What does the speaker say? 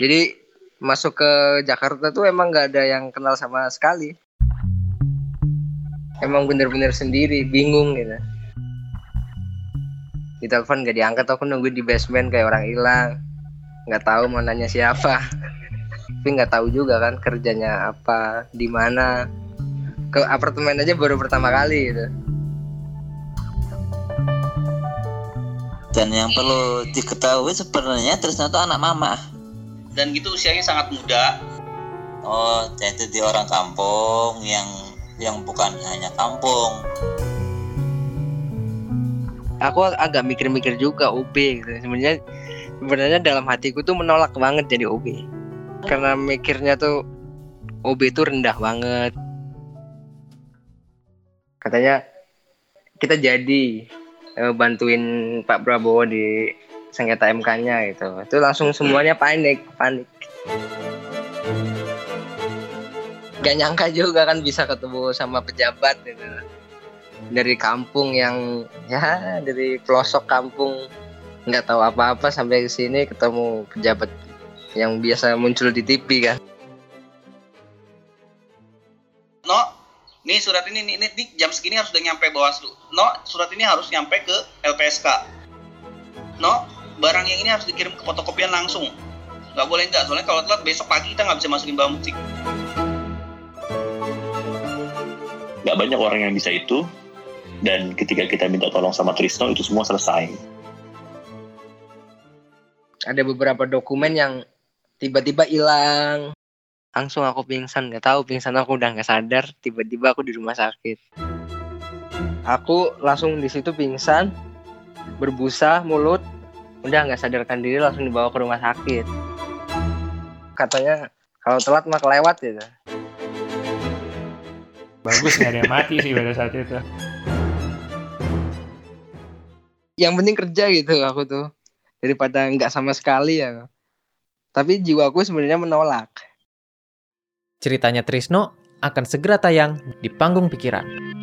Jadi masuk ke Jakarta tuh emang nggak ada yang kenal sama sekali. Emang bener-bener sendiri, bingung gitu. Di telepon gak diangkat, aku nunggu di basement kayak orang hilang. Nggak tahu mau nanya siapa. Tapi nggak tahu juga kan kerjanya apa, di mana. Ke apartemen aja baru pertama kali gitu. Dan yang perlu diketahui sebenarnya Trisno itu anak mama. Dan gitu usianya sangat muda. Oh, jadi di orang kampung yang yang bukan hanya kampung. Aku agak mikir-mikir juga OB gitu. Sebenarnya sebenarnya dalam hatiku tuh menolak banget jadi OB. Karena mikirnya tuh OB itu rendah banget. Katanya kita jadi eh, bantuin Pak Prabowo di sengketa MK-nya gitu. Itu langsung semuanya panik, panik. Gak nyangka juga kan bisa ketemu sama pejabat gitu. Dari kampung yang ya dari pelosok kampung nggak tahu apa-apa sampai ke sini ketemu pejabat yang biasa muncul di TV kan. No, nih surat ini nih, nih, jam segini harus udah nyampe Bawaslu. No, surat ini harus nyampe ke LPSK. No, barang yang ini harus dikirim ke fotokopian langsung. Nggak boleh nggak, soalnya kalau telat besok pagi kita nggak bisa masukin barang bukti. nggak banyak orang yang bisa itu dan ketika kita minta tolong sama Trisno itu semua selesai Ada beberapa dokumen yang tiba-tiba hilang. Langsung aku pingsan, nggak tahu pingsan aku udah nggak sadar. Tiba-tiba aku di rumah sakit. Aku langsung di situ pingsan, berbusa mulut, udah nggak sadarkan diri langsung dibawa ke rumah sakit. Katanya kalau telat mah kelewat gitu. Bagus nggak ada yang mati sih pada saat itu. Yang penting kerja gitu aku tuh daripada nggak sama sekali ya. Tapi jiwaku sebenarnya menolak. Ceritanya Trisno akan segera tayang di panggung pikiran.